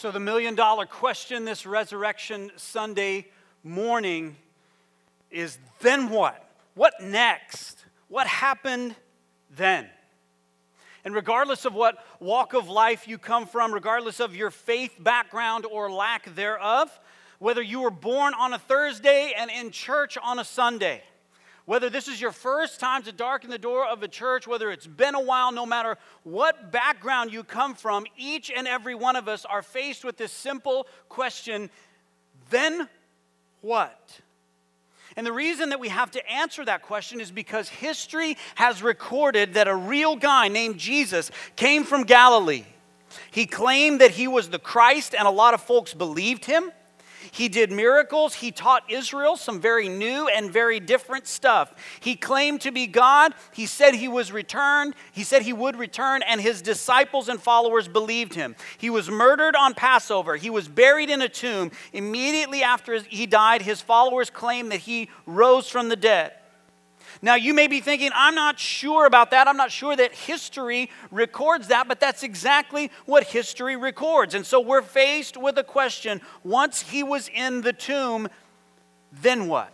So, the million dollar question this Resurrection Sunday morning is then what? What next? What happened then? And regardless of what walk of life you come from, regardless of your faith background or lack thereof, whether you were born on a Thursday and in church on a Sunday, whether this is your first time to darken the door of a church, whether it's been a while, no matter what background you come from, each and every one of us are faced with this simple question then what? And the reason that we have to answer that question is because history has recorded that a real guy named Jesus came from Galilee. He claimed that he was the Christ, and a lot of folks believed him. He did miracles. He taught Israel some very new and very different stuff. He claimed to be God. He said he was returned. He said he would return, and his disciples and followers believed him. He was murdered on Passover. He was buried in a tomb. Immediately after he died, his followers claimed that he rose from the dead. Now, you may be thinking, I'm not sure about that. I'm not sure that history records that, but that's exactly what history records. And so we're faced with a question once he was in the tomb, then what?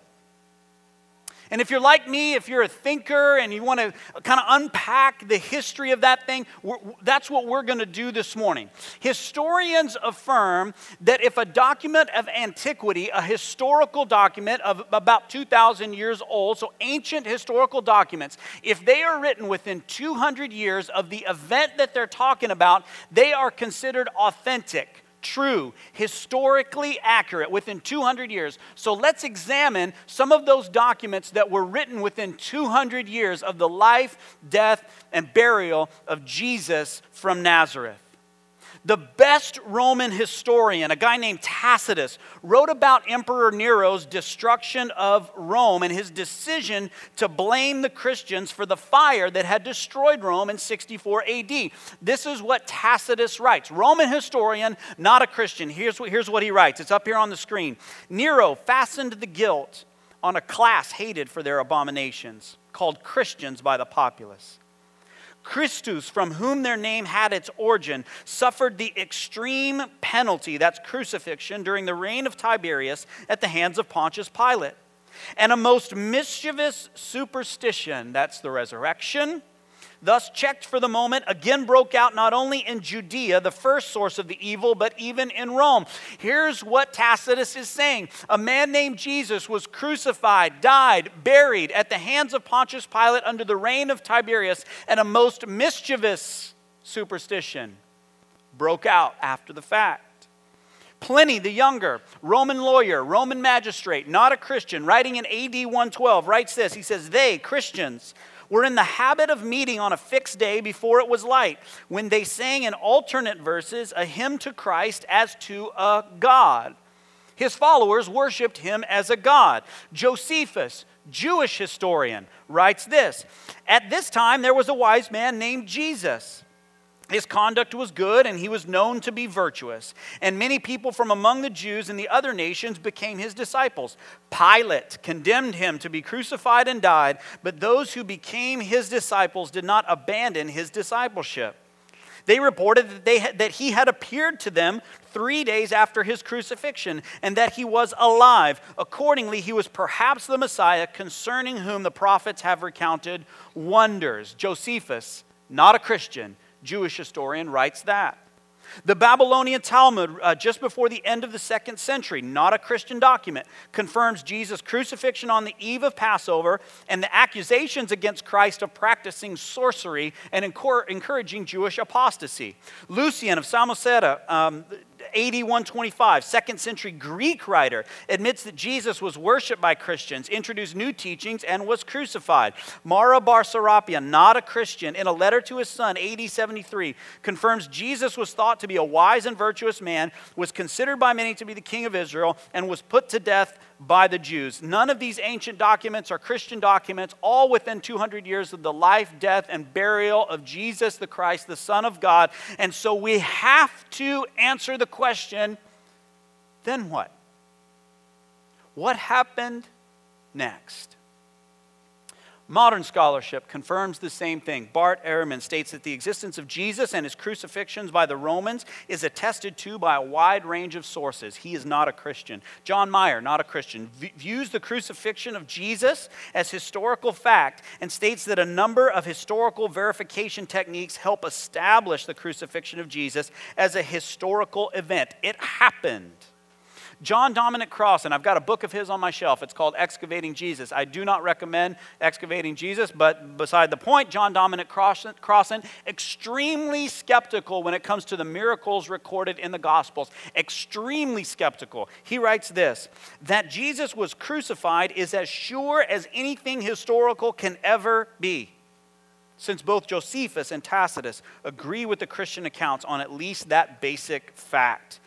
And if you're like me, if you're a thinker and you want to kind of unpack the history of that thing, that's what we're going to do this morning. Historians affirm that if a document of antiquity, a historical document of about 2,000 years old, so ancient historical documents, if they are written within 200 years of the event that they're talking about, they are considered authentic true, historically accurate within 200 years. So let's examine some of those documents that were written within 200 years of the life, death, and burial of Jesus from Nazareth. The best Roman historian, a guy named Tacitus, wrote about Emperor Nero's destruction of Rome and his decision to blame the Christians for the fire that had destroyed Rome in 64 AD. This is what Tacitus writes. Roman historian, not a Christian. Here's what, here's what he writes. It's up here on the screen. Nero fastened the guilt on a class hated for their abominations, called Christians by the populace. Christus, from whom their name had its origin, suffered the extreme penalty, that's crucifixion, during the reign of Tiberius at the hands of Pontius Pilate. And a most mischievous superstition, that's the resurrection, thus checked for the moment, again broke out not only in Judea, the first source of the evil, but even in Rome. Here's what Tacitus is saying A man named Jesus was crucified, died, buried at the hands of Pontius Pilate under the reign of Tiberius, and a most mischievous superstition broke out after the fact. Pliny the Younger, Roman lawyer, Roman magistrate, not a Christian, writing in AD 112, writes this. He says, They, Christians, were in the habit of meeting on a fixed day before it was light, when they sang in alternate verses a hymn to Christ as to a God. His followers worshiped him as a God. Josephus, Jewish historian, writes this At this time, there was a wise man named Jesus his conduct was good, and he was known to be virtuous. And many people from among the Jews and the other nations became his disciples. Pilate condemned him to be crucified and died, but those who became his disciples did not abandon his discipleship. They reported that, they that he had appeared to them three days after his crucifixion and that he was alive. Accordingly, he was perhaps the Messiah concerning whom the prophets have recounted wonders. Josephus, not a Christian, Jewish historian, writes that. The Babylonian Talmud, uh, just before the end of the second century, not a Christian document, confirms Jesus' crucifixion on the eve of Passover and the accusations against Christ of practicing sorcery and encouraging Jewish apostasy. Lucian of Samosata, um, AD 125, second century Greek writer, admits that Jesus was worshiped by Christians, introduced new teachings, and was crucified. Mara bar not a Christian, in a letter to his son, AD 73, confirms Jesus was thought to be a wise and virtuous man, was considered by many to be the king of Israel, and was put to death by the Jews. None of these ancient documents are Christian documents, all within 200 years of the life, death, and burial of Jesus the Christ, the Son of God. And so we have to answer the question then what? What happened next? Modern scholarship confirms the same thing. Bart Ehrman states that the existence of Jesus and his crucifixions by the Romans is attested to by a wide range of sources. He is not a Christian. John Meier, not a Christian, views the crucifixion of Jesus as historical fact and states that a number of historical verification techniques help establish the crucifixion of Jesus as a historical event. It happened. John Dominic Crossan, and I've got a book of his on my shelf. It's called Excavating Jesus. I do not recommend Excavating Jesus, but beside the point, John Dominic Crossan, extremely skeptical when it comes to the miracles recorded in the Gospels. Extremely skeptical. He writes this that Jesus was crucified is as sure as anything historical can ever be since both Josephus and Tacitus agree with the Christian accounts on at least that basic fact.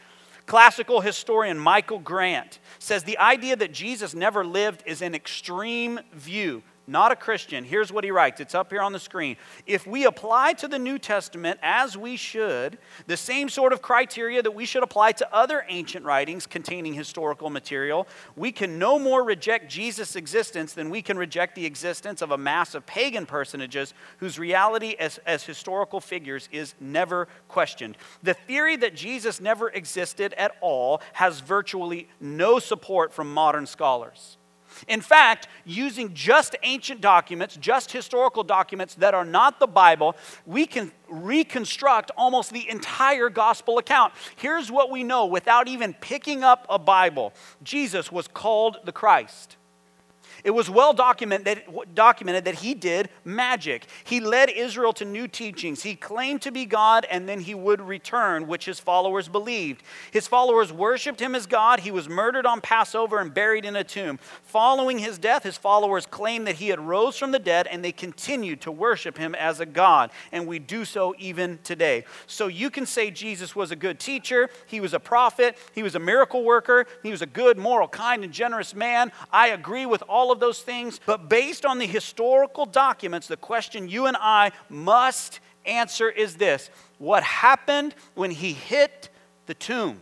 Classical historian Michael Grant says the idea that Jesus never lived is an extreme view not a Christian, here's what he writes. It's up here on the screen. If we apply to the New Testament, as we should, the same sort of criteria that we should apply to other ancient writings containing historical material, we can no more reject Jesus' existence than we can reject the existence of a mass of pagan personages whose reality as, as historical figures is never questioned. The theory that Jesus never existed at all has virtually no support from modern scholars. In fact, using just ancient documents, just historical documents that are not the Bible, we can reconstruct almost the entire gospel account. Here's what we know without even picking up a Bible Jesus was called the Christ. It was well documented, documented that he did magic. He led Israel to new teachings. He claimed to be God and then he would return, which his followers believed. His followers worshiped him as God. He was murdered on Passover and buried in a tomb. Following his death, his followers claimed that he had rose from the dead and they continued to worship him as a God. And we do so even today. So you can say Jesus was a good teacher, he was a prophet, he was a miracle worker, he was a good, moral, kind, and generous man. I agree with all all of those things, but based on the historical documents, the question you and I must answer is this What happened when he hit the tomb?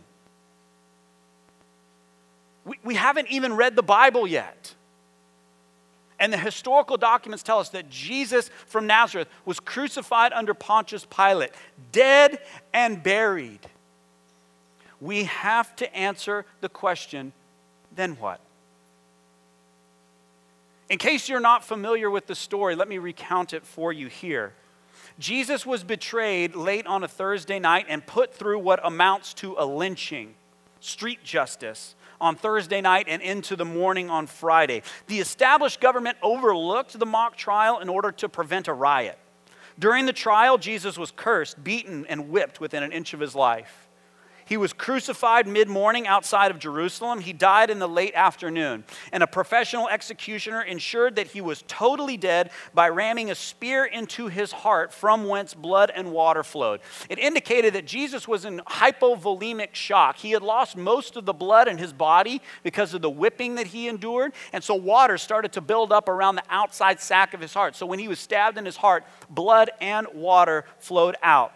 We, we haven't even read the Bible yet. And the historical documents tell us that Jesus from Nazareth was crucified under Pontius Pilate, dead and buried. We have to answer the question then what? In case you're not familiar with the story, let me recount it for you here. Jesus was betrayed late on a Thursday night and put through what amounts to a lynching, street justice, on Thursday night and into the morning on Friday. The established government overlooked the mock trial in order to prevent a riot. During the trial, Jesus was cursed, beaten, and whipped within an inch of his life. He was crucified mid morning outside of Jerusalem. He died in the late afternoon. And a professional executioner ensured that he was totally dead by ramming a spear into his heart from whence blood and water flowed. It indicated that Jesus was in hypovolemic shock. He had lost most of the blood in his body because of the whipping that he endured. And so water started to build up around the outside sac of his heart. So when he was stabbed in his heart, blood and water flowed out.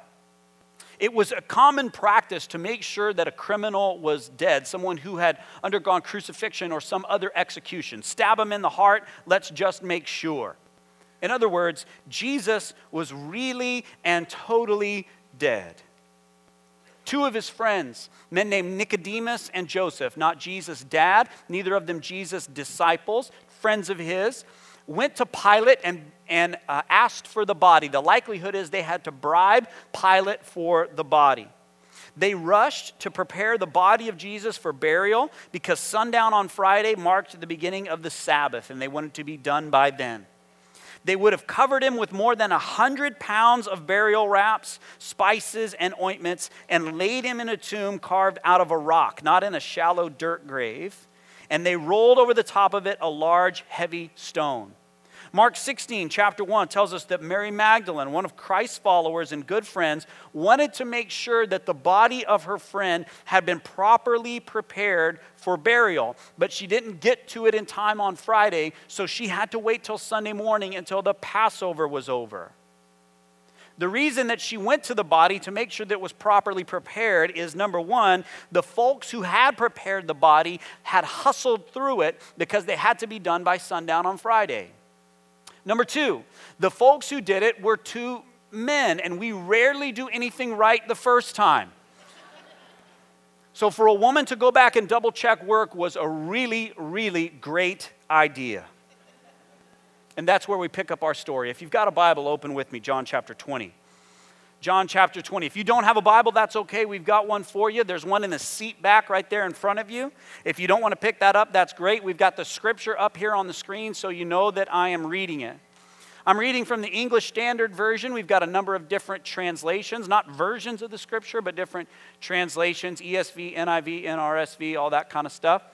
It was a common practice to make sure that a criminal was dead, someone who had undergone crucifixion or some other execution. Stab him in the heart, let's just make sure. In other words, Jesus was really and totally dead. Two of his friends, men named Nicodemus and Joseph, not Jesus' dad, neither of them Jesus' disciples, friends of his, went to Pilate and, and uh, asked for the body. The likelihood is they had to bribe Pilate for the body. They rushed to prepare the body of Jesus for burial because sundown on Friday marked the beginning of the Sabbath, and they wanted to be done by then. They would have covered him with more than a hundred pounds of burial wraps, spices, and ointments, and laid him in a tomb carved out of a rock, not in a shallow dirt grave and they rolled over the top of it a large, heavy stone. Mark 16, chapter 1, tells us that Mary Magdalene, one of Christ's followers and good friends, wanted to make sure that the body of her friend had been properly prepared for burial, but she didn't get to it in time on Friday, so she had to wait till Sunday morning until the Passover was over. The reason that she went to the body to make sure that it was properly prepared is number one, the folks who had prepared the body had hustled through it because they had to be done by sundown on Friday. Number two, the folks who did it were two men, and we rarely do anything right the first time. So, for a woman to go back and double check work was a really, really great idea. And that's where we pick up our story. If you've got a Bible, open with me, John chapter 20. John chapter 20. If you don't have a Bible, that's okay. We've got one for you. There's one in the seat back right there in front of you. If you don't want to pick that up, that's great. We've got the scripture up here on the screen so you know that I am reading it. I'm reading from the English Standard Version. We've got a number of different translations, not versions of the scripture, but different translations ESV, NIV, NRSV, all that kind of stuff.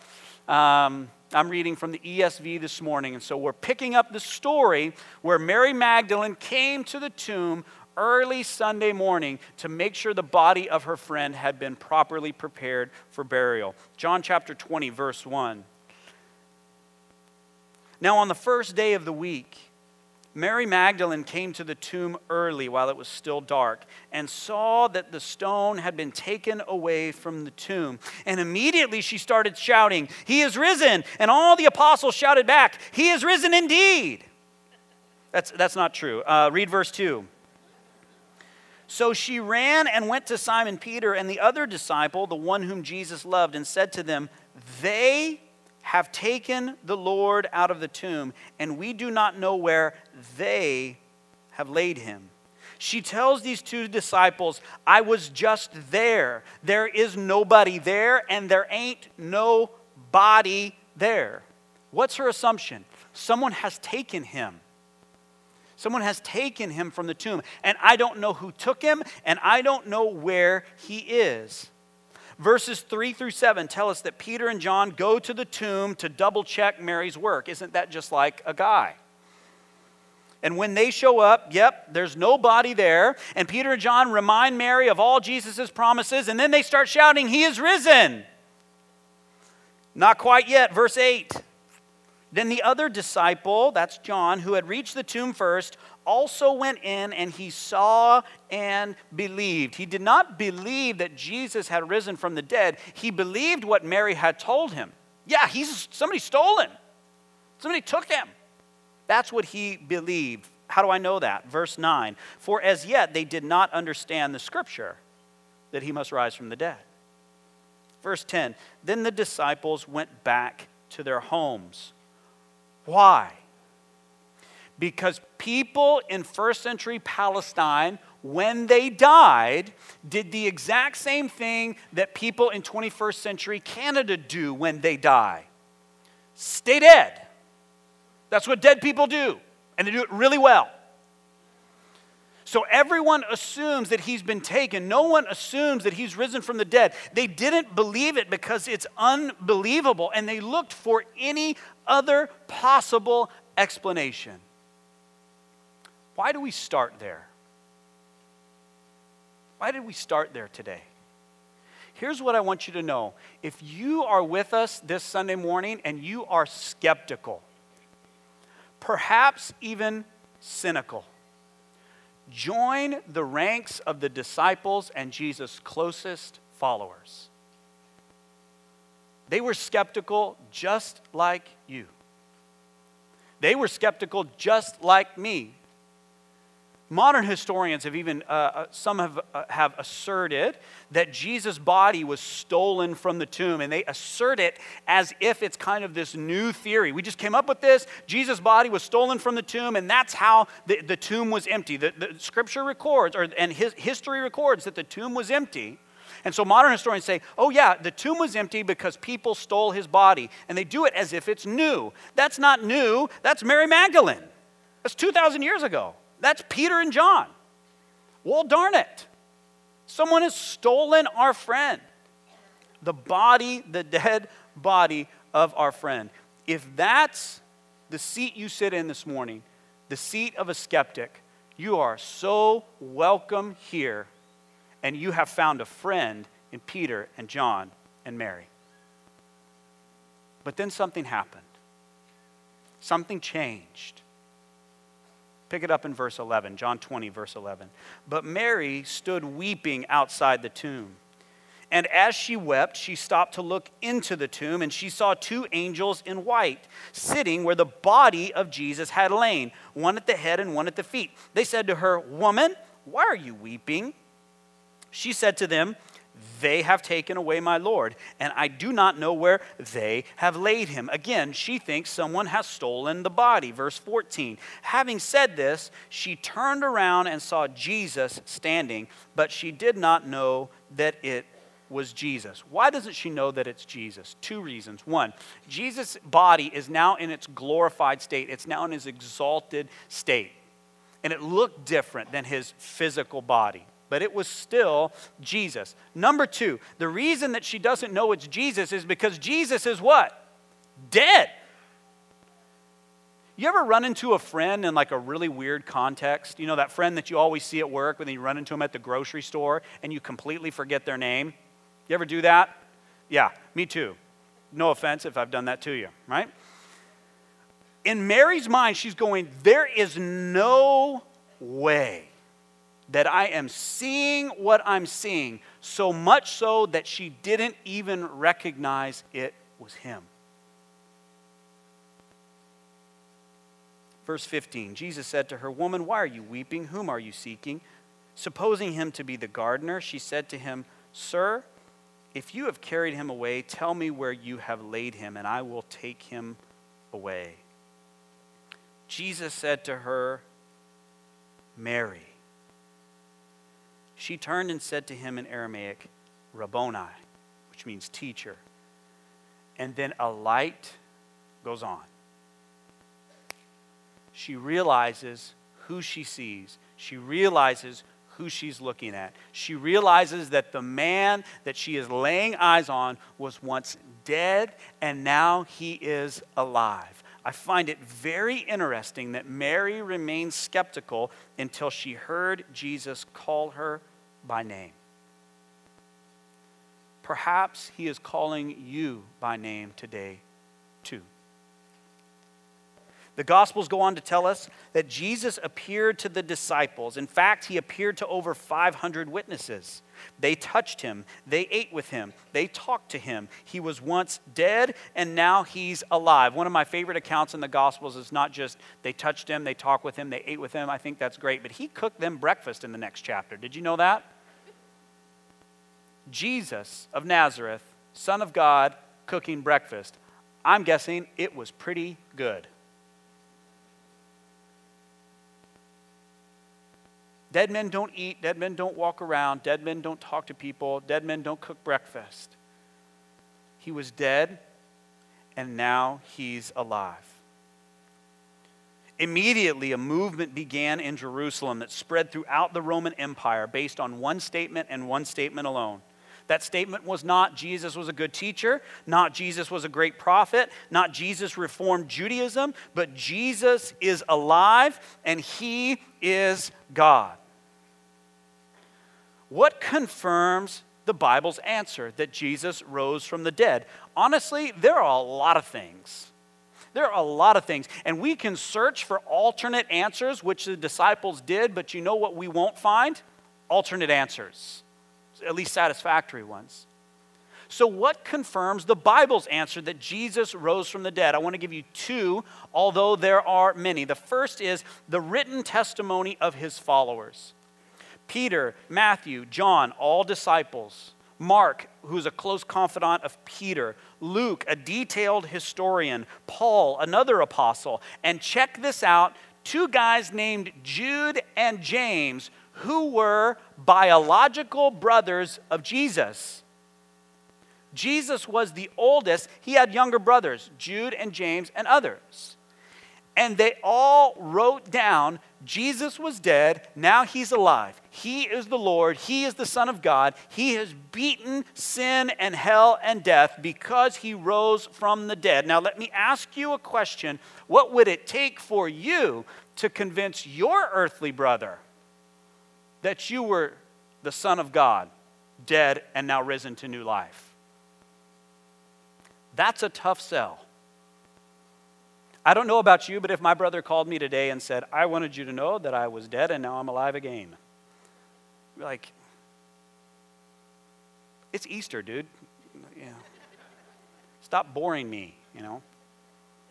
Um, I'm reading from the ESV this morning. And so we're picking up the story where Mary Magdalene came to the tomb early Sunday morning to make sure the body of her friend had been properly prepared for burial. John chapter 20, verse 1. Now, on the first day of the week, Mary Magdalene came to the tomb early while it was still dark and saw that the stone had been taken away from the tomb. And immediately she started shouting, He is risen! And all the apostles shouted back, He is risen indeed! That's, that's not true. Uh, read verse 2. So she ran and went to Simon Peter and the other disciple, the one whom Jesus loved, and said to them, They have taken the Lord out of the tomb, and we do not know where they have laid him. She tells these two disciples, I was just there. There is nobody there, and there ain't no body there. What's her assumption? Someone has taken him. Someone has taken him from the tomb, and I don't know who took him, and I don't know where he is. Verses 3 through 7 tell us that Peter and John go to the tomb to double check Mary's work. Isn't that just like a guy? And when they show up, yep, there's no body there. And Peter and John remind Mary of all Jesus' promises, and then they start shouting, He is risen. Not quite yet. Verse 8. Then the other disciple, that's John, who had reached the tomb first, also went in and he saw and believed. He did not believe that Jesus had risen from the dead. He believed what Mary had told him. Yeah, he's somebody stole him. Somebody took him. That's what he believed. How do I know that? Verse 9. For as yet they did not understand the scripture that he must rise from the dead. Verse 10. Then the disciples went back to their homes why? Because people in first century Palestine, when they died, did the exact same thing that people in 21st century Canada do when they die stay dead. That's what dead people do, and they do it really well. So everyone assumes that he's been taken. No one assumes that he's risen from the dead. They didn't believe it because it's unbelievable, and they looked for any other possible explanation. Why do we start there? Why did we start there today? Here's what I want you to know. If you are with us this Sunday morning and you are skeptical, perhaps even cynical, join the ranks of the disciples and Jesus' closest followers. They were skeptical just like you. They were skeptical just like me. Modern historians have even, uh, uh, some have, uh, have asserted that Jesus' body was stolen from the tomb, and they assert it as if it's kind of this new theory. We just came up with this. Jesus' body was stolen from the tomb, and that's how the, the tomb was empty. The, the scripture records, or, and his, history records that the tomb was empty. And so modern historians say, oh, yeah, the tomb was empty because people stole his body. And they do it as if it's new. That's not new, that's Mary Magdalene. That's 2,000 years ago. That's Peter and John. Well, darn it. Someone has stolen our friend. The body, the dead body of our friend. If that's the seat you sit in this morning, the seat of a skeptic, you are so welcome here, and you have found a friend in Peter and John and Mary. But then something happened, something changed. Pick it up in verse 11, John 20, verse 11. But Mary stood weeping outside the tomb. And as she wept, she stopped to look into the tomb, and she saw two angels in white sitting where the body of Jesus had lain, one at the head and one at the feet. They said to her, Woman, why are you weeping? She said to them, They have taken away my Lord, and I do not know where they have laid him. Again, she thinks someone has stolen the body. Verse 14. Having said this, she turned around and saw Jesus standing, but she did not know that it was Jesus. Why doesn't she know that it's Jesus? Two reasons. One, Jesus' body is now in its glorified state, it's now in his exalted state. And it looked different than his physical body, but it was still Jesus. Number two, the reason that she doesn't know it's Jesus is because Jesus is what? Dead. You ever run into a friend in like a really weird context? You know, that friend that you always see at work, when you run into them at the grocery store and you completely forget their name? You ever do that? Yeah, me too. No offense if I've done that to you, right? In Mary's mind, she's going, There is no way that I am seeing what I'm seeing, so much so that she didn't even recognize it was him. Verse 15 Jesus said to her, Woman, why are you weeping? Whom are you seeking? Supposing him to be the gardener, she said to him, Sir, if you have carried him away, tell me where you have laid him, and I will take him away. Jesus said to her, Mary. She turned and said to him in Aramaic, Rabboni, which means teacher. And then a light goes on. She realizes who she sees. She realizes who she's looking at. She realizes that the man that she is laying eyes on was once dead and now he is alive. I find it very interesting that Mary remained skeptical until she heard Jesus call her by name. Perhaps he is calling you by name today, too. The Gospels go on to tell us that Jesus appeared to the disciples. In fact, he appeared to over 500 witnesses. They touched him, they ate with him, they talked to him. He was once dead and now he's alive. One of my favorite accounts in the Gospels is not just they touched him, they talked with him, they ate with him. I think that's great, but he cooked them breakfast in the next chapter. Did you know that? Jesus of Nazareth, Son of God, cooking breakfast. I'm guessing it was pretty good. Dead men don't eat, dead men don't walk around, dead men don't talk to people, dead men don't cook breakfast. He was dead, and now he's alive. Immediately, a movement began in Jerusalem that spread throughout the Roman Empire based on one statement and one statement alone. That statement was not Jesus was a good teacher, not Jesus was a great prophet, not Jesus reformed Judaism, but Jesus is alive and he is God. What confirms the Bible's answer that Jesus rose from the dead? Honestly, there are a lot of things. There are a lot of things. And we can search for alternate answers, which the disciples did, but you know what we won't find? Alternate answers, at least satisfactory ones. So, what confirms the Bible's answer that Jesus rose from the dead? I want to give you two, although there are many. The first is the written testimony of his followers. Peter, Matthew, John, all disciples. Mark, who's a close confidant of Peter. Luke, a detailed historian. Paul, another apostle. And check this out two guys named Jude and James, who were biological brothers of Jesus. Jesus was the oldest. He had younger brothers, Jude and James and others. And they all wrote down Jesus was dead, now he's alive. He is the Lord, he is the Son of God. He has beaten sin and hell and death because he rose from the dead. Now, let me ask you a question What would it take for you to convince your earthly brother that you were the Son of God, dead and now risen to new life? That's a tough sell. I don't know about you, but if my brother called me today and said, I wanted you to know that I was dead and now I'm alive again, like, It's Easter, dude. Yeah. Stop boring me, you know.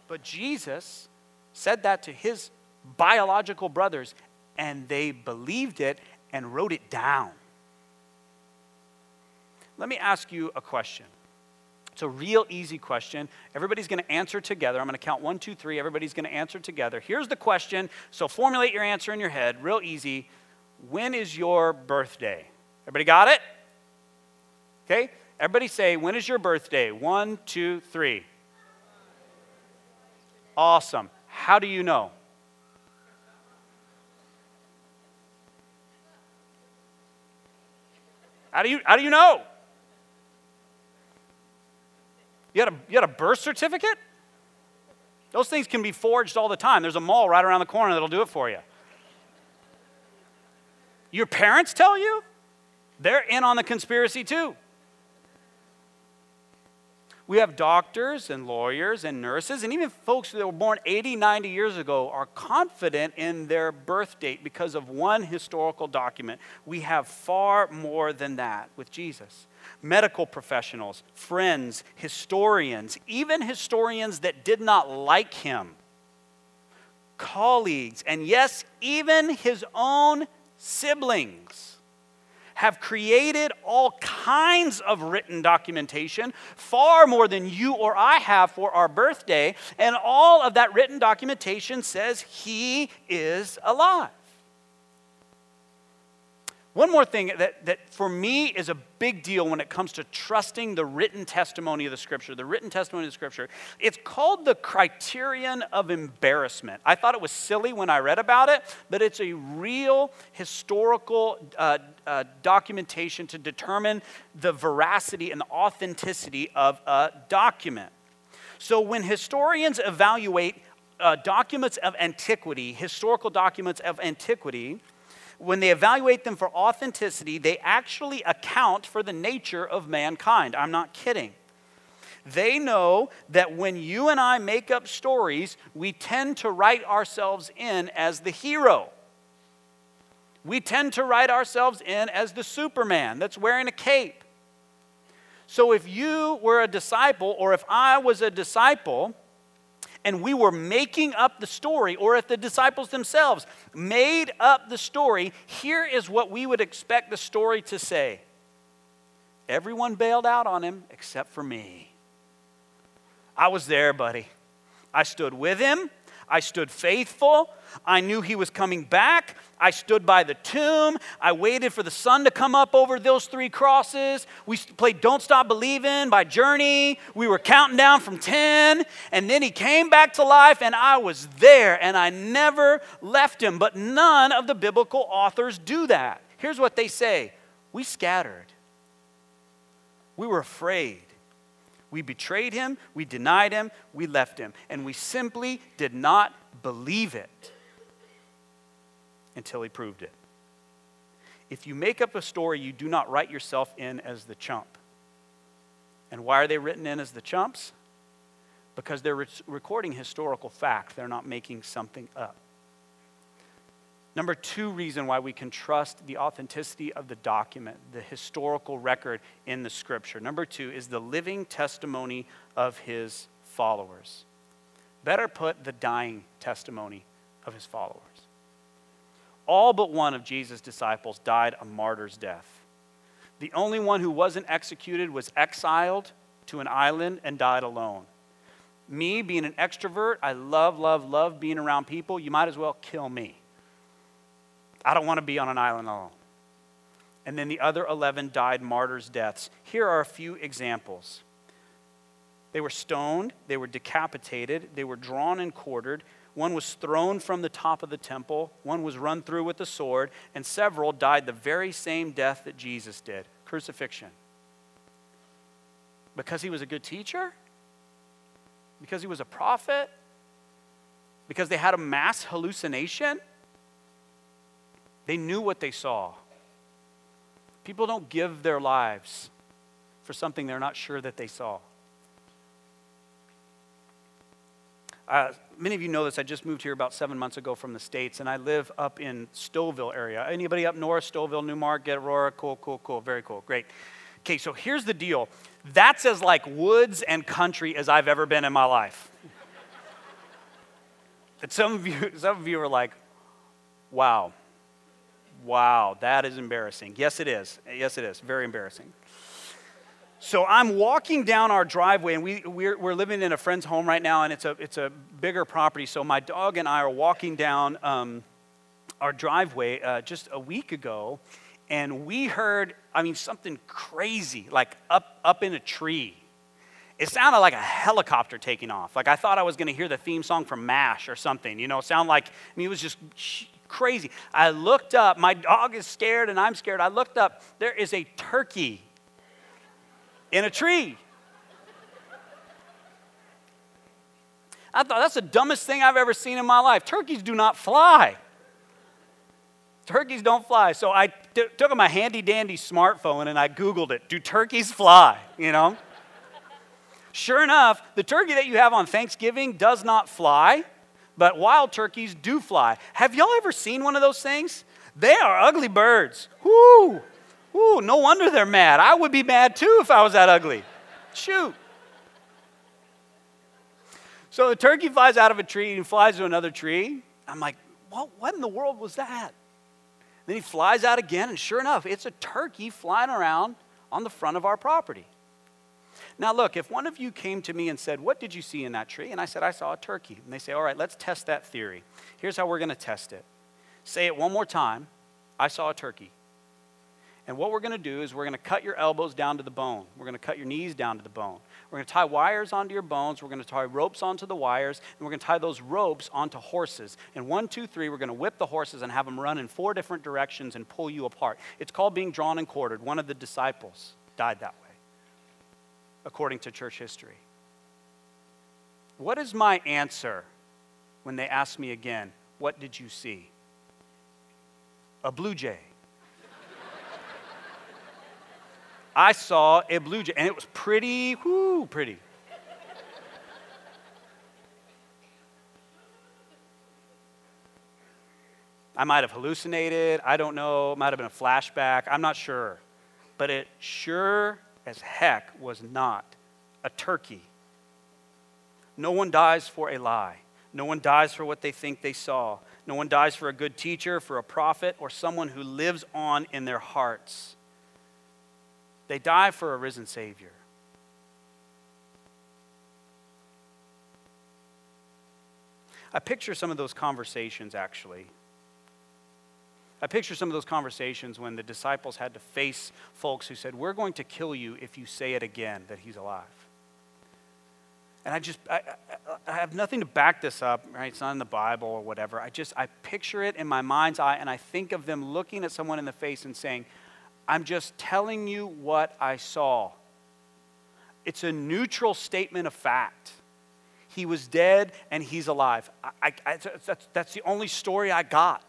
But Jesus said that to his biological brothers, and they believed it and wrote it down. Let me ask you a question. It's a real easy question. Everybody's going to answer together. I'm going to count one, two, three. Everybody's going to answer together. Here's the question. So formulate your answer in your head, real easy. When is your birthday? Everybody got it? Okay? Everybody say, when is your birthday? One, two, three. Awesome. How do you know? How do you, how do you know? You had, a, you had a birth certificate? Those things can be forged all the time. There's a mall right around the corner that'll do it for you. Your parents tell you? They're in on the conspiracy too. We have doctors and lawyers and nurses, and even folks that were born 80, 90 years ago are confident in their birth date because of one historical document. We have far more than that with Jesus. Medical professionals, friends, historians, even historians that did not like him, colleagues, and yes, even his own siblings have created all kinds of written documentation, far more than you or I have for our birthday. And all of that written documentation says he is alive. One more thing that, that for me is a big deal when it comes to trusting the written testimony of the Scripture, the written testimony of the Scripture, it's called the criterion of embarrassment. I thought it was silly when I read about it, but it's a real historical uh, uh, documentation to determine the veracity and the authenticity of a document. So when historians evaluate uh, documents of antiquity, historical documents of antiquity, when they evaluate them for authenticity, they actually account for the nature of mankind. I'm not kidding. They know that when you and I make up stories, we tend to write ourselves in as the hero. We tend to write ourselves in as the Superman that's wearing a cape. So if you were a disciple, or if I was a disciple, and we were making up the story, or if the disciples themselves made up the story, here is what we would expect the story to say Everyone bailed out on him except for me. I was there, buddy. I stood with him. I stood faithful. I knew he was coming back. I stood by the tomb. I waited for the sun to come up over those three crosses. We played Don't Stop Believing by Journey. We were counting down from 10. And then he came back to life, and I was there, and I never left him. But none of the biblical authors do that. Here's what they say We scattered, we were afraid. We betrayed him, we denied him, we left him, and we simply did not believe it until he proved it. If you make up a story, you do not write yourself in as the chump. And why are they written in as the chumps? Because they're re- recording historical fact, they're not making something up. Number two reason why we can trust the authenticity of the document, the historical record in the scripture. Number two is the living testimony of his followers. Better put, the dying testimony of his followers. All but one of Jesus' disciples died a martyr's death. The only one who wasn't executed was exiled to an island and died alone. Me, being an extrovert, I love, love, love being around people. You might as well kill me. I don't want to be on an island alone. And then the other 11 died martyrs' deaths. Here are a few examples. They were stoned, they were decapitated, they were drawn and quartered. One was thrown from the top of the temple, one was run through with a sword, and several died the very same death that Jesus did crucifixion. Because he was a good teacher? Because he was a prophet? Because they had a mass hallucination? They knew what they saw. People don't give their lives for something they're not sure that they saw. Uh, many of you know this. I just moved here about seven months ago from the States, and I live up in Stouffville area. Anybody up north, Stouffville, Newmarket, Aurora? Cool, cool, cool. Very cool. Great. Okay, so here's the deal. That's as like woods and country as I've ever been in my life. some of you, some of you are like, wow, wow, that is embarrassing. Yes, it is. Yes, it is. Very embarrassing. So I'm walking down our driveway, and we, we're, we're living in a friend's home right now, and it's a, it's a bigger property. So my dog and I are walking down um, our driveway uh, just a week ago, and we heard, I mean, something crazy, like up, up in a tree. It sounded like a helicopter taking off. Like I thought I was going to hear the theme song from MASH or something. You know, sound like, I mean, it was just crazy. I looked up, my dog is scared and I'm scared. I looked up, there is a turkey in a tree. I thought that's the dumbest thing I've ever seen in my life. Turkeys do not fly. Turkeys don't fly. So I t- took my handy dandy smartphone and I Googled it. Do turkeys fly? You know? sure enough, the turkey that you have on Thanksgiving does not fly, but wild turkeys do fly. Have y'all ever seen one of those things? They are ugly birds. Whoo! Whoo, no wonder they're mad. I would be mad too if I was that ugly. Shoot. So the turkey flies out of a tree and flies to another tree. I'm like, what, what in the world was that? Then he flies out again, and sure enough, it's a turkey flying around on the front of our property. Now, look, if one of you came to me and said, What did you see in that tree? And I said, I saw a turkey. And they say, All right, let's test that theory. Here's how we're going to test it. Say it one more time I saw a turkey. And what we're going to do is we're going to cut your elbows down to the bone. We're going to cut your knees down to the bone. We're going to tie wires onto your bones. We're going to tie ropes onto the wires. And we're going to tie those ropes onto horses. And one, two, three, we're going to whip the horses and have them run in four different directions and pull you apart. It's called being drawn and quartered. One of the disciples died that way, according to church history. What is my answer when they ask me again, What did you see? A blue jay. I saw a blue jay, and it was pretty, whoo, pretty. I might have hallucinated. I don't know. It might have been a flashback. I'm not sure. But it sure as heck was not a turkey. No one dies for a lie. No one dies for what they think they saw. No one dies for a good teacher, for a prophet, or someone who lives on in their hearts. They die for a risen Savior. I picture some of those conversations actually. I picture some of those conversations when the disciples had to face folks who said, We're going to kill you if you say it again that he's alive. And I just, I, I, have nothing to back this up, right? It's not in the Bible or whatever. I just, I picture it in my mind's eye and I think of them looking at someone in the face and saying, I'm just telling you what I saw. It's a neutral statement of fact. He was dead and he's alive. I, I, that's, that's the only story I got.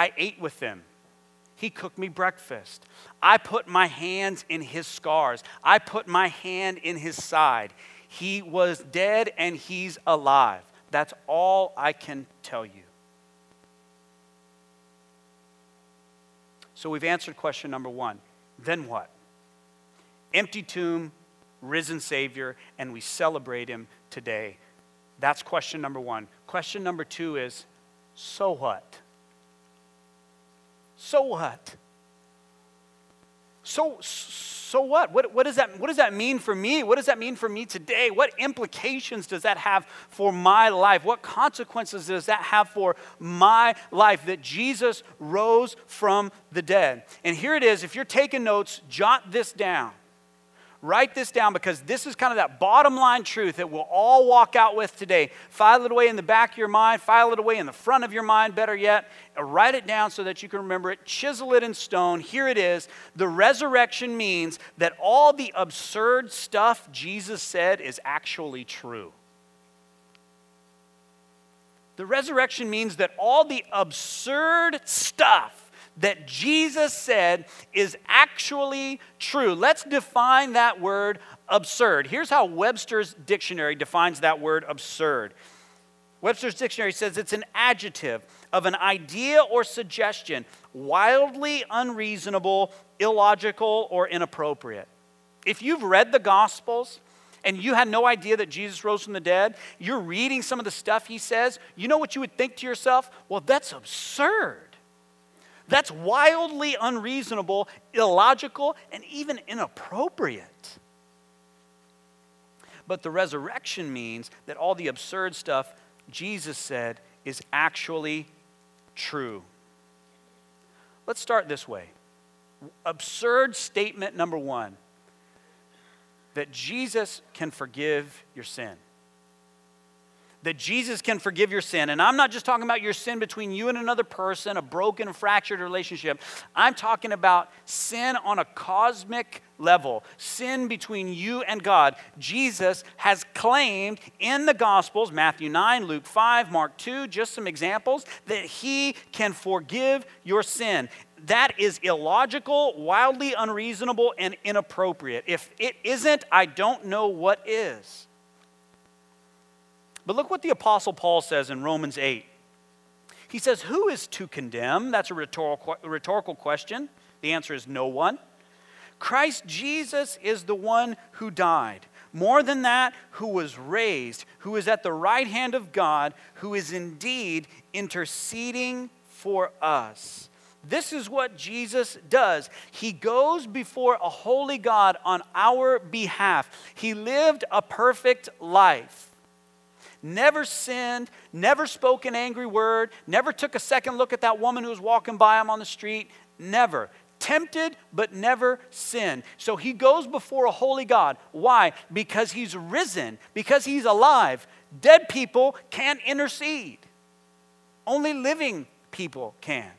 I ate with him. He cooked me breakfast. I put my hands in his scars. I put my hand in his side. He was dead and he's alive. That's all I can tell you. So we've answered question number one. Then what? Empty tomb, risen Savior, and we celebrate him today. That's question number one. Question number two is so what? So what? So, so what? what? What, does that, what does that mean for me? What does that mean for me today? What implications does that have for my life? What consequences does that have for my life that Jesus rose from the dead? And here it is. If you're taking notes, jot this down. Write this down because this is kind of that bottom line truth that we'll all walk out with today. File it away in the back of your mind, file it away in the front of your mind, better yet. Uh, write it down so that you can remember it, chisel it in stone. Here it is. The resurrection means that all the absurd stuff Jesus said is actually true. The resurrection means that all the absurd stuff that Jesus said is actually true. Let's define that word absurd. Here's how Webster's dictionary defines that word absurd Webster's dictionary says it's an adjective of an idea or suggestion, wildly unreasonable, illogical, or inappropriate. If you've read the Gospels and you had no idea that Jesus rose from the dead, you're reading some of the stuff he says, you know what you would think to yourself? Well, that's absurd. That's wildly unreasonable, illogical, and even inappropriate. But the resurrection means that all the absurd stuff Jesus said is actually true. Let's start this way. Absurd statement number one that Jesus can forgive your sin that Jesus can forgive your sin. And I'm not just talking about your sin between you and another person, a broken, fractured relationship. I'm talking about sin on a cosmic level, sin between you and God. Jesus has claimed in the Gospels, Matthew 9, Luke 5, Mark 2, just some examples, that he can forgive your sin. That is illogical, wildly unreasonable, and inappropriate. If it isn't, I don't know what is. But look what the Apostle Paul says in Romans 8. He says, Who is to condemn? That's a rhetorical, rhetorical question. The answer is no one. Christ Jesus is the one who died. More than that, who was raised, who is at the right hand of God, who is indeed interceding for us. This is what Jesus does. He goes before a holy God on our behalf. He lived a perfect life never sinned, never spoke an angry word, never took a second look at that woman who was walking by him on the street, never. Tempted, but never sinned. So he goes before a holy God. Why? Because he's risen, because he's alive. Dead people can't intercede, only living people can.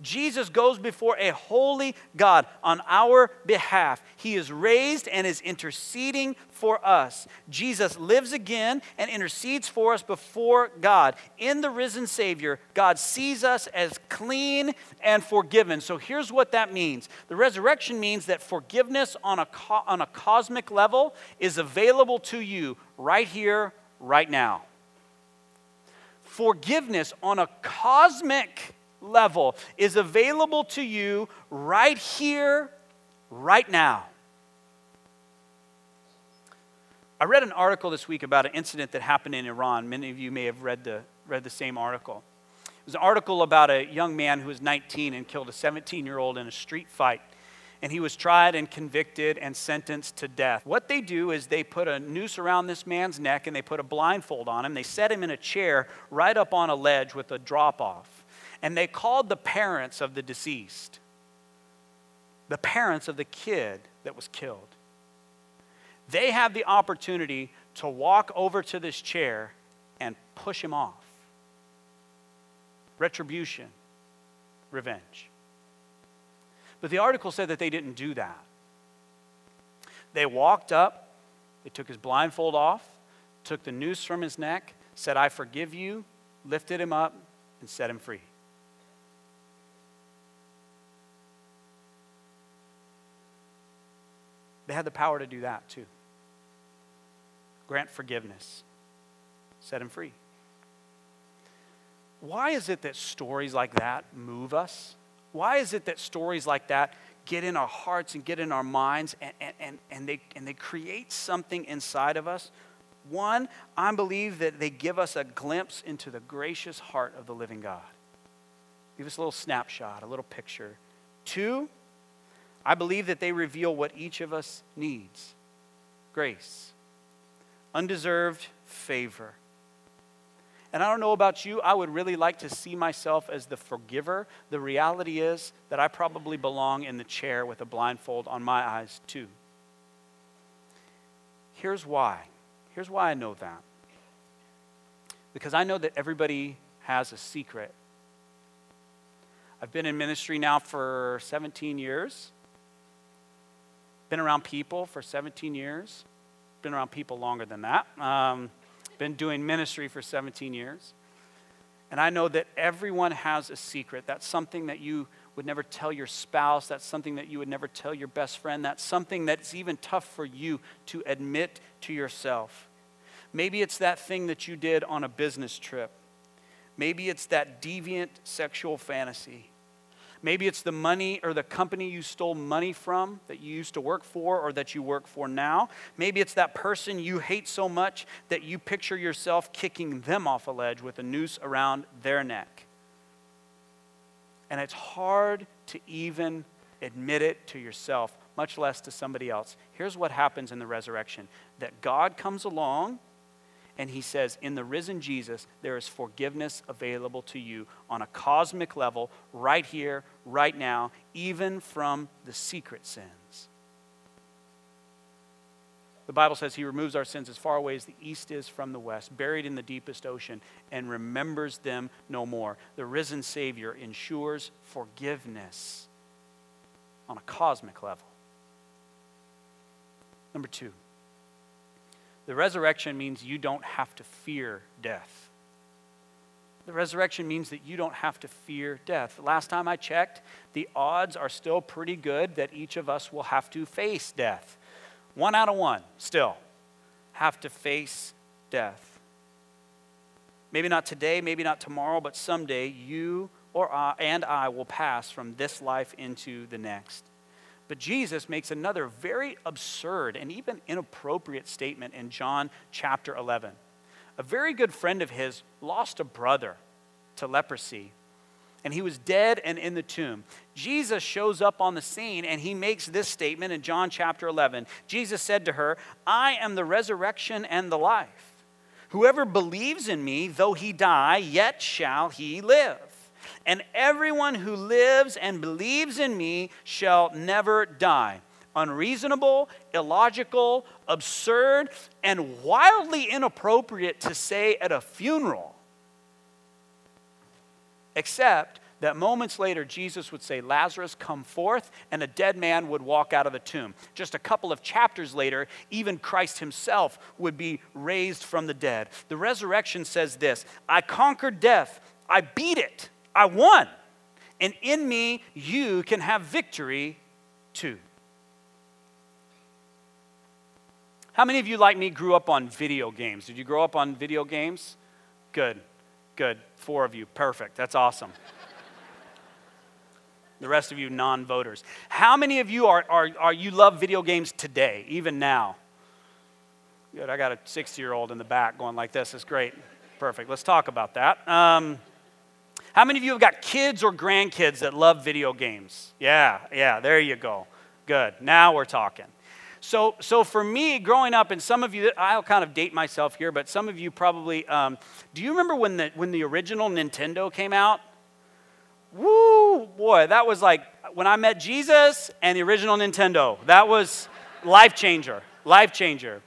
Jesus goes before a holy God on our behalf. He is raised and is interceding for us. Jesus lives again and intercedes for us before God. In the risen Savior, God sees us as clean and forgiven. So here's what that means the resurrection means that forgiveness on a, co- on a cosmic level is available to you right here, right now. Forgiveness on a cosmic level is available to you right here, right now. I read an article this week about an incident that happened in Iran. Many of you may have read the, read the same article. It was an article about a young man who was 19 and killed a 17 year old in a street fight. And he was tried and convicted and sentenced to death. What they do is they put a noose around this man's neck and they put a blindfold on him. They set him in a chair right up on a ledge with a drop off and they called the parents of the deceased, the parents of the kid that was killed. They have the opportunity to walk over to this chair and push him off. Retribution, revenge. But the article said that they didn't do that. They walked up, they took his blindfold off, took the noose from his neck, said, I forgive you, lifted him up, and set him free. They had the power to do that too. Grant forgiveness, set him free. Why is it that stories like that move us? Why is it that stories like that get in our hearts and get in our minds and, and, and, they, and they create something inside of us? One, I believe that they give us a glimpse into the gracious heart of the living God. Give us a little snapshot, a little picture. Two, I believe that they reveal what each of us needs grace, undeserved favor. And I don't know about you, I would really like to see myself as the forgiver. The reality is that I probably belong in the chair with a blindfold on my eyes, too. Here's why. Here's why I know that. Because I know that everybody has a secret. I've been in ministry now for 17 years. Been around people for 17 years. Been around people longer than that. Um, been doing ministry for 17 years. And I know that everyone has a secret. That's something that you would never tell your spouse. That's something that you would never tell your best friend. That's something that's even tough for you to admit to yourself. Maybe it's that thing that you did on a business trip. Maybe it's that deviant sexual fantasy. Maybe it's the money or the company you stole money from that you used to work for or that you work for now. Maybe it's that person you hate so much that you picture yourself kicking them off a ledge with a noose around their neck. And it's hard to even admit it to yourself, much less to somebody else. Here's what happens in the resurrection that God comes along and he says, In the risen Jesus, there is forgiveness available to you on a cosmic level, right here, right now, even from the secret sins. The Bible says he removes our sins as far away as the east is from the west, buried in the deepest ocean, and remembers them no more. The risen Savior ensures forgiveness on a cosmic level. Number two, the resurrection means you don't have to fear death. The resurrection means that you don't have to fear death. Last time I checked, the odds are still pretty good that each of us will have to face death. One out of one, still, have to face death. Maybe not today, maybe not tomorrow, but someday you or I and I will pass from this life into the next. But Jesus makes another very absurd and even inappropriate statement in John chapter 11. A very good friend of his lost a brother to leprosy, and he was dead and in the tomb. Jesus shows up on the scene and he makes this statement in John chapter 11. Jesus said to her, I am the resurrection and the life. Whoever believes in me, though he die, yet shall he live and everyone who lives and believes in me shall never die. Unreasonable, illogical, absurd, and wildly inappropriate to say at a funeral. Except that moments later, Jesus would say, Lazarus, come forth, and a dead man would walk out of the tomb. Just a couple of chapters later, even Christ himself would be raised from the dead. The resurrection says this I conquered death, I beat it. I won. And in me, you can have victory too. How many of you, like me, grew up on video games? Did you grow up on video games? Good, good. Four of you. Perfect. That's awesome. the rest of you, non voters. How many of you are, are, are you love video games today, even now? Good. I got a 60 year old in the back going like this. It's great. Perfect. Let's talk about that. Um, how many of you have got kids or grandkids that love video games? Yeah, yeah, there you go. Good. Now we're talking. So, so for me, growing up, and some of you, I'll kind of date myself here, but some of you probably, um, do you remember when the, when the original Nintendo came out? Woo, boy, that was like when I met Jesus and the original Nintendo. That was life changer, life changer.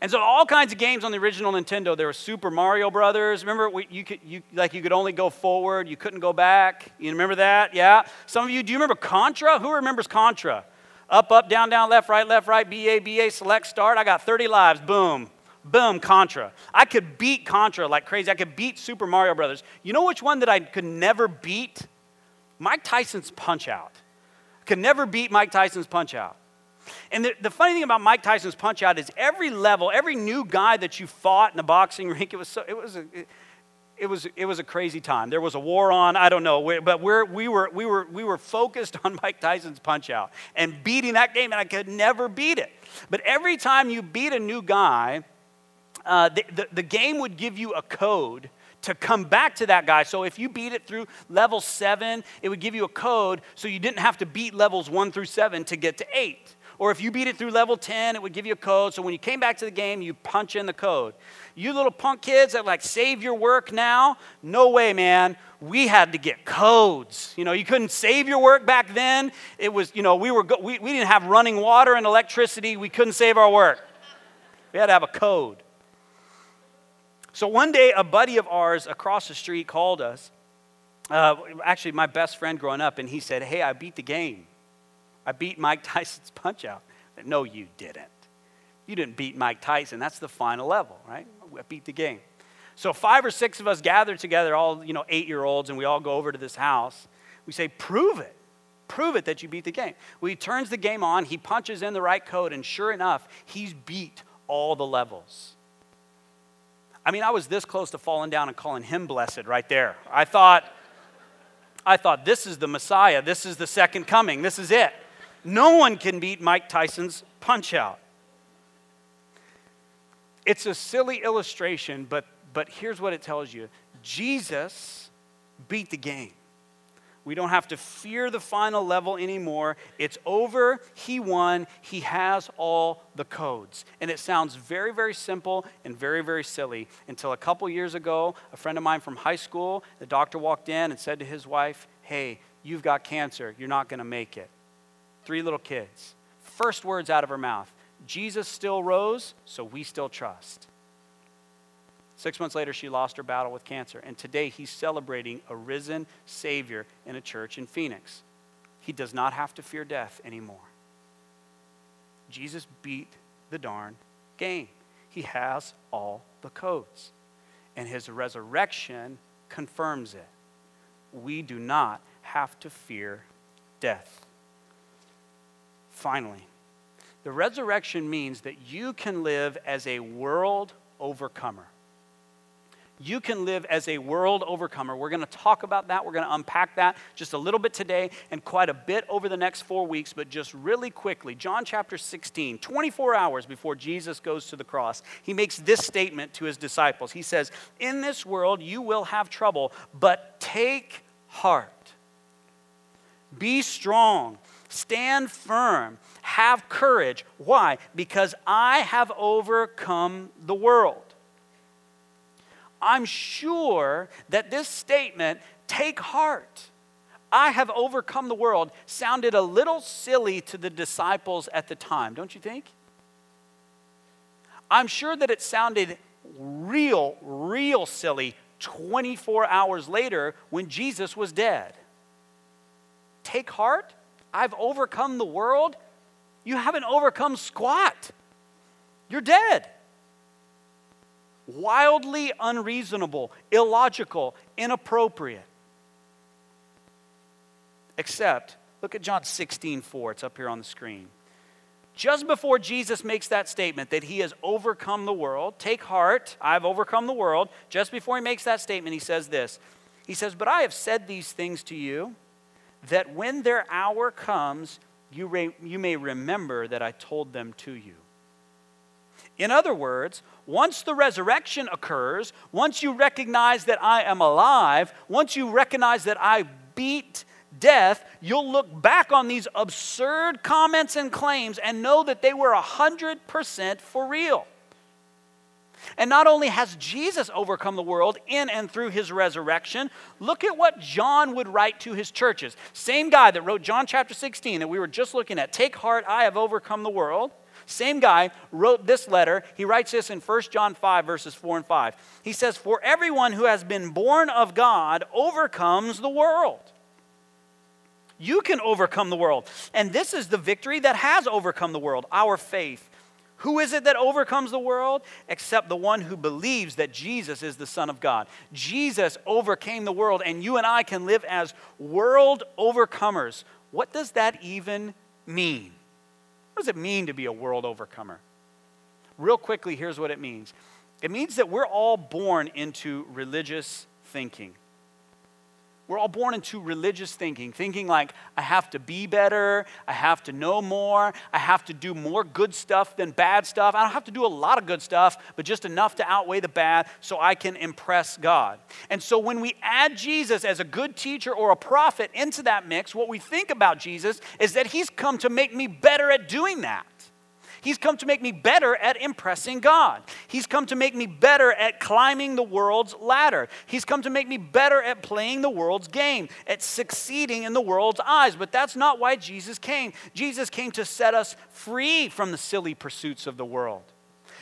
And so all kinds of games on the original Nintendo. There was Super Mario Brothers. Remember, we, you could you like you could only go forward. You couldn't go back. You remember that? Yeah. Some of you, do you remember Contra? Who remembers Contra? Up, up, down, down, left, right, left, right. B A B A. Select, start. I got 30 lives. Boom, boom. Contra. I could beat Contra like crazy. I could beat Super Mario Brothers. You know which one that I could never beat? Mike Tyson's Punch Out. Could never beat Mike Tyson's Punch Out. And the, the, funny thing about Mike Tyson's Punch Out is every level, every new guy that you fought in the boxing rink, it was so, it was a, it, was, it was a crazy time. There was a war on, I don't know, but we're, we, were, we, were, we were focused on Mike Tyson's Punch Out and beating that game, and I could never beat it. But every time you beat a new guy, uh, the, the, the game would give you a code to come back to that guy. So if you beat it through level seven, it would give you a code so you didn't have to beat levels one through seven to get to eight. Or if you beat it through level 10, it would give you a code. So when you came back to the game, you punch in the code. You little punk kids that like save your work now, no way, man. We had to get codes. You know, you couldn't save your work back then. It was, you know, we, were go- we, we didn't have running water and electricity. We couldn't save our work. We had to have a code. So one day, a buddy of ours across the street called us. Uh, actually, my best friend growing up, and he said, Hey, I beat the game. I beat Mike Tyson's punch out. No, you didn't. You didn't beat Mike Tyson. That's the final level, right? I beat the game. So five or six of us gather together, all you know, eight-year-olds, and we all go over to this house. We say, "Prove it, prove it that you beat the game." Well, he turns the game on. He punches in the right code, and sure enough, he's beat all the levels. I mean, I was this close to falling down and calling him blessed right there. I thought, I thought, this is the Messiah. This is the second coming. This is it. No one can beat Mike Tyson's punch out. It's a silly illustration, but, but here's what it tells you Jesus beat the game. We don't have to fear the final level anymore. It's over. He won. He has all the codes. And it sounds very, very simple and very, very silly until a couple years ago, a friend of mine from high school, the doctor walked in and said to his wife, Hey, you've got cancer. You're not going to make it. Three little kids. First words out of her mouth Jesus still rose, so we still trust. Six months later, she lost her battle with cancer. And today, he's celebrating a risen Savior in a church in Phoenix. He does not have to fear death anymore. Jesus beat the darn game. He has all the codes. And his resurrection confirms it. We do not have to fear death. Finally, the resurrection means that you can live as a world overcomer you can live as a world overcomer. We're going to talk about that. We're going to unpack that just a little bit today and quite a bit over the next four weeks. But just really quickly, John chapter 16, 24 hours before Jesus goes to the cross, he makes this statement to his disciples. He says, In this world you will have trouble, but take heart. Be strong. Stand firm. Have courage. Why? Because I have overcome the world. I'm sure that this statement, take heart, I have overcome the world, sounded a little silly to the disciples at the time, don't you think? I'm sure that it sounded real, real silly 24 hours later when Jesus was dead. Take heart, I've overcome the world. You haven't overcome squat. You're dead wildly unreasonable, illogical, inappropriate. Except, look at John 16 4. It's up here on the screen. Just before Jesus makes that statement that he has overcome the world, take heart, I've overcome the world. Just before he makes that statement, he says this He says, But I have said these things to you, that when their hour comes, you, re- you may remember that I told them to you. In other words, once the resurrection occurs, once you recognize that I am alive, once you recognize that I beat death, you'll look back on these absurd comments and claims and know that they were 100% for real. And not only has Jesus overcome the world in and through his resurrection, look at what John would write to his churches. Same guy that wrote John chapter 16 that we were just looking at. Take heart, I have overcome the world. Same guy wrote this letter. He writes this in 1 John 5, verses 4 and 5. He says, For everyone who has been born of God overcomes the world. You can overcome the world. And this is the victory that has overcome the world our faith. Who is it that overcomes the world? Except the one who believes that Jesus is the Son of God. Jesus overcame the world, and you and I can live as world overcomers. What does that even mean? What does it mean to be a world overcomer? Real quickly, here's what it means it means that we're all born into religious thinking. We're all born into religious thinking, thinking like, I have to be better, I have to know more, I have to do more good stuff than bad stuff. I don't have to do a lot of good stuff, but just enough to outweigh the bad so I can impress God. And so when we add Jesus as a good teacher or a prophet into that mix, what we think about Jesus is that he's come to make me better at doing that. He's come to make me better at impressing God. He's come to make me better at climbing the world's ladder. He's come to make me better at playing the world's game, at succeeding in the world's eyes. But that's not why Jesus came. Jesus came to set us free from the silly pursuits of the world.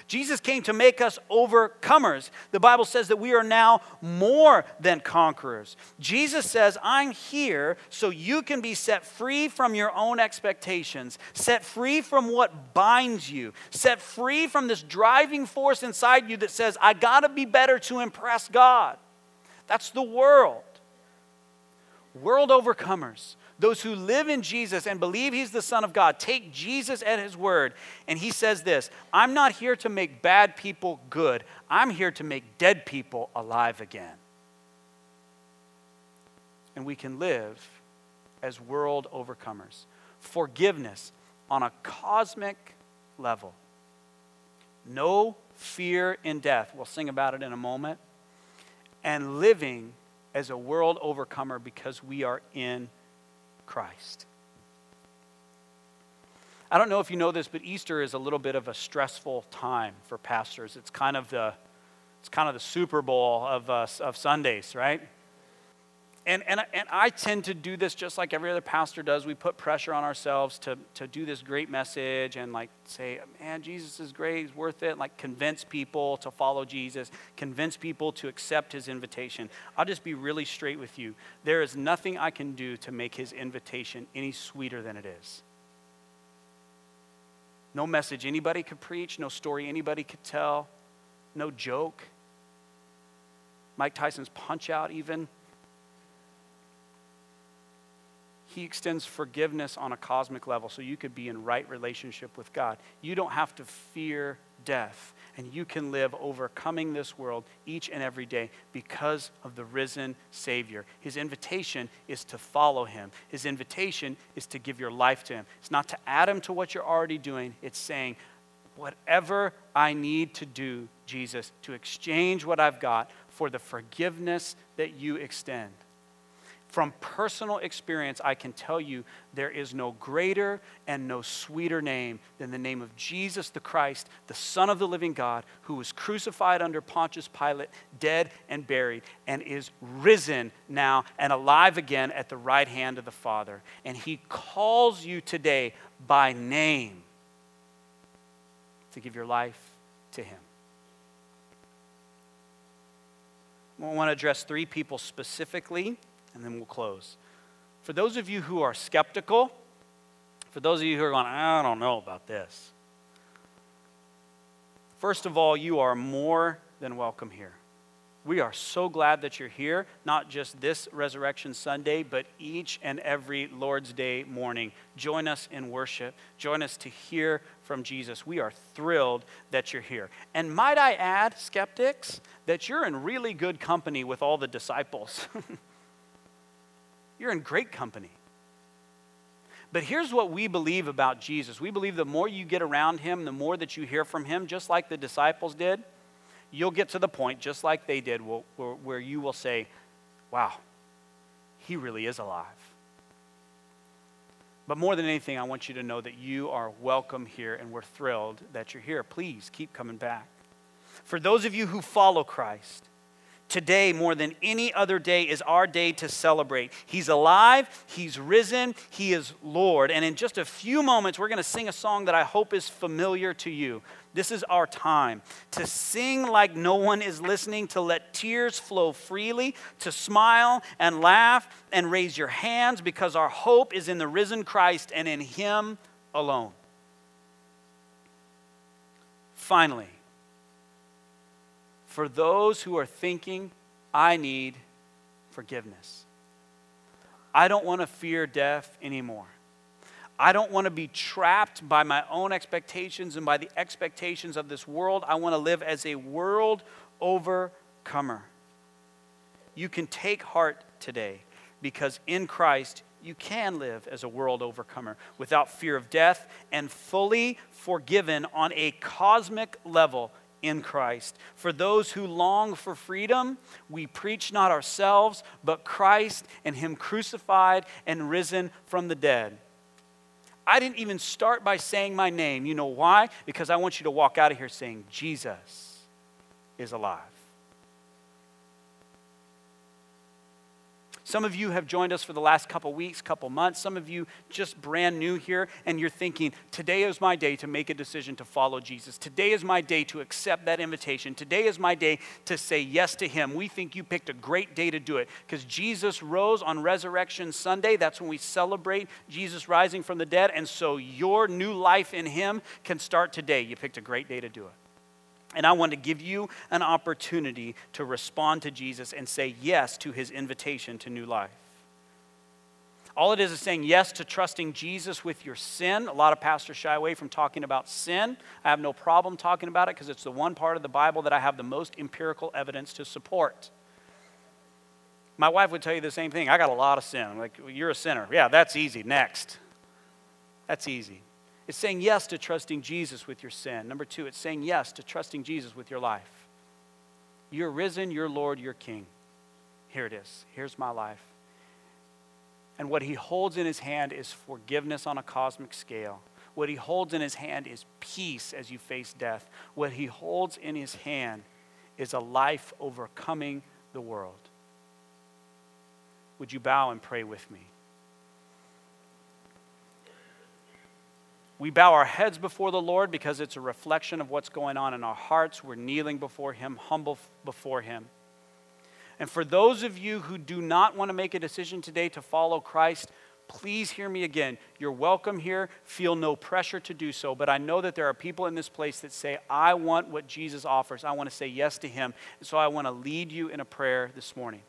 Jesus came to make us overcomers. The Bible says that we are now more than conquerors. Jesus says, I'm here so you can be set free from your own expectations, set free from what binds you, set free from this driving force inside you that says, I got to be better to impress God. That's the world. World overcomers Those who live in Jesus and believe he's the Son of God take Jesus at his word. And he says this I'm not here to make bad people good, I'm here to make dead people alive again. And we can live as world overcomers. Forgiveness on a cosmic level. No fear in death. We'll sing about it in a moment. And living as a world overcomer because we are in Christ. I don't know if you know this, but Easter is a little bit of a stressful time for pastors. It's kind of the, it's kind of the Super Bowl of, uh, of Sundays, right? And, and, and I tend to do this just like every other pastor does. We put pressure on ourselves to, to do this great message and like say, man, Jesus is great, he's worth it. Like convince people to follow Jesus, convince people to accept his invitation. I'll just be really straight with you. There is nothing I can do to make his invitation any sweeter than it is. No message anybody could preach, no story anybody could tell, no joke. Mike Tyson's punch out, even He extends forgiveness on a cosmic level so you could be in right relationship with God. You don't have to fear death, and you can live overcoming this world each and every day because of the risen Savior. His invitation is to follow Him, His invitation is to give your life to Him. It's not to add Him to what you're already doing, it's saying, Whatever I need to do, Jesus, to exchange what I've got for the forgiveness that you extend. From personal experience, I can tell you there is no greater and no sweeter name than the name of Jesus the Christ, the Son of the living God, who was crucified under Pontius Pilate, dead and buried, and is risen now and alive again at the right hand of the Father. And he calls you today by name to give your life to him. I want to address three people specifically and then we'll close. For those of you who are skeptical, for those of you who are going, I don't know about this, first of all, you are more than welcome here. We are so glad that you're here, not just this Resurrection Sunday, but each and every Lord's Day morning. Join us in worship. Join us to hear from Jesus. We are thrilled that you're here. And might I add, skeptics, that you're in really good company with all the disciples. You're in great company. But here's what we believe about Jesus we believe the more you get around him, the more that you hear from him, just like the disciples did, you'll get to the point, just like they did, where you will say, Wow, he really is alive. But more than anything, I want you to know that you are welcome here and we're thrilled that you're here. Please keep coming back. For those of you who follow Christ, Today, more than any other day, is our day to celebrate. He's alive, He's risen, He is Lord. And in just a few moments, we're going to sing a song that I hope is familiar to you. This is our time to sing like no one is listening, to let tears flow freely, to smile and laugh and raise your hands because our hope is in the risen Christ and in Him alone. Finally, for those who are thinking, I need forgiveness. I don't want to fear death anymore. I don't want to be trapped by my own expectations and by the expectations of this world. I want to live as a world overcomer. You can take heart today because in Christ you can live as a world overcomer without fear of death and fully forgiven on a cosmic level in Christ. For those who long for freedom, we preach not ourselves, but Christ and Him crucified and risen from the dead. I didn't even start by saying my name. You know why? Because I want you to walk out of here saying, Jesus is alive. Some of you have joined us for the last couple weeks, couple months. Some of you just brand new here, and you're thinking, today is my day to make a decision to follow Jesus. Today is my day to accept that invitation. Today is my day to say yes to Him. We think you picked a great day to do it because Jesus rose on Resurrection Sunday. That's when we celebrate Jesus rising from the dead. And so your new life in Him can start today. You picked a great day to do it. And I want to give you an opportunity to respond to Jesus and say yes to his invitation to new life. All it is is saying yes to trusting Jesus with your sin. A lot of pastors shy away from talking about sin. I have no problem talking about it because it's the one part of the Bible that I have the most empirical evidence to support. My wife would tell you the same thing. I got a lot of sin. I'm like, you're a sinner. Yeah, that's easy. Next. That's easy. It's saying yes to trusting Jesus with your sin. Number two, it's saying yes to trusting Jesus with your life. You're risen, you're Lord, you're King. Here it is. Here's my life. And what he holds in his hand is forgiveness on a cosmic scale. What he holds in his hand is peace as you face death. What he holds in his hand is a life overcoming the world. Would you bow and pray with me? We bow our heads before the Lord because it's a reflection of what's going on in our hearts. We're kneeling before Him, humble before Him. And for those of you who do not want to make a decision today to follow Christ, please hear me again. You're welcome here. Feel no pressure to do so. But I know that there are people in this place that say, I want what Jesus offers. I want to say yes to him. And so I want to lead you in a prayer this morning.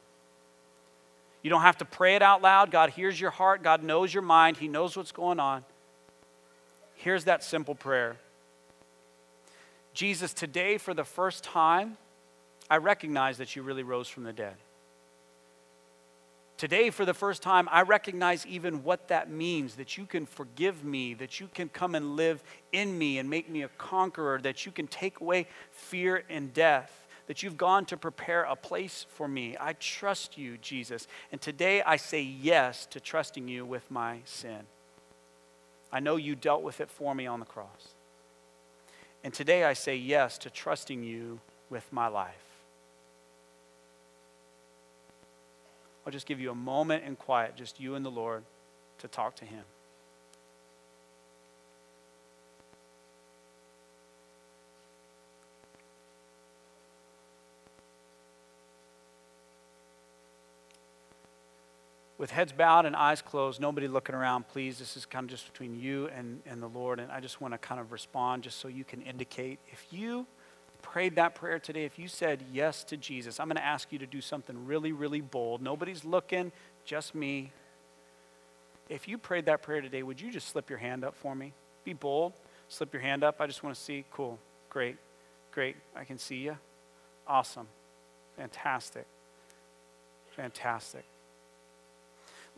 You don't have to pray it out loud. God hears your heart, God knows your mind, He knows what's going on. Here's that simple prayer Jesus, today for the first time, I recognize that you really rose from the dead. Today, for the first time, I recognize even what that means that you can forgive me, that you can come and live in me and make me a conqueror, that you can take away fear and death, that you've gone to prepare a place for me. I trust you, Jesus. And today I say yes to trusting you with my sin. I know you dealt with it for me on the cross. And today I say yes to trusting you with my life. I'll just give you a moment in quiet, just you and the Lord, to talk to Him. With heads bowed and eyes closed, nobody looking around, please. This is kind of just between you and, and the Lord. And I just want to kind of respond just so you can indicate if you prayed that prayer today, if you said yes to Jesus, I'm going to ask you to do something really, really bold. Nobody's looking, just me. If you prayed that prayer today, would you just slip your hand up for me? Be bold. Slip your hand up. I just want to see. Cool. Great. Great. I can see you. Awesome. Fantastic. Fantastic.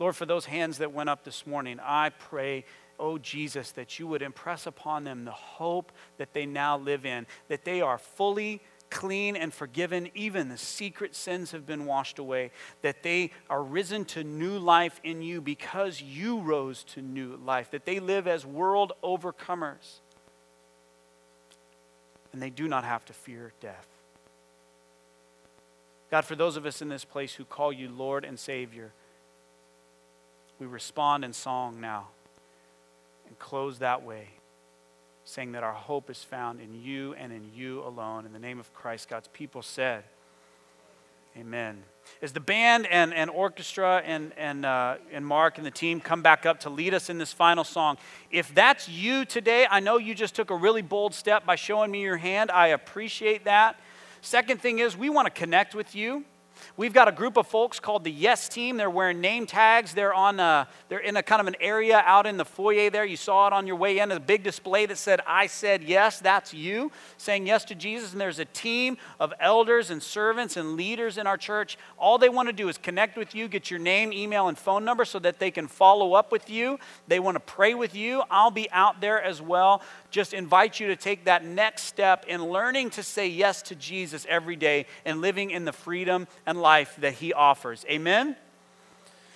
Lord, for those hands that went up this morning, I pray, oh Jesus, that you would impress upon them the hope that they now live in, that they are fully clean and forgiven. Even the secret sins have been washed away, that they are risen to new life in you because you rose to new life, that they live as world overcomers. And they do not have to fear death. God, for those of us in this place who call you Lord and Savior, we respond in song now and close that way, saying that our hope is found in you and in you alone. In the name of Christ, God's people said, Amen. As the band and, and orchestra and, and, uh, and Mark and the team come back up to lead us in this final song, if that's you today, I know you just took a really bold step by showing me your hand. I appreciate that. Second thing is, we want to connect with you. We've got a group of folks called the Yes Team. They're wearing name tags. They're on a, they're in a kind of an area out in the foyer there. You saw it on your way in. A big display that said, "I said yes." That's you saying yes to Jesus. And there's a team of elders and servants and leaders in our church. All they want to do is connect with you, get your name, email, and phone number so that they can follow up with you. They want to pray with you. I'll be out there as well just invite you to take that next step in learning to say yes to Jesus every day and living in the freedom and life that he offers. Amen?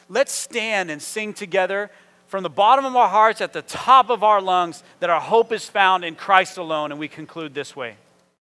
Let's stand and sing together from the bottom of our hearts at the top of our lungs that our hope is found in Christ alone, and we conclude this way.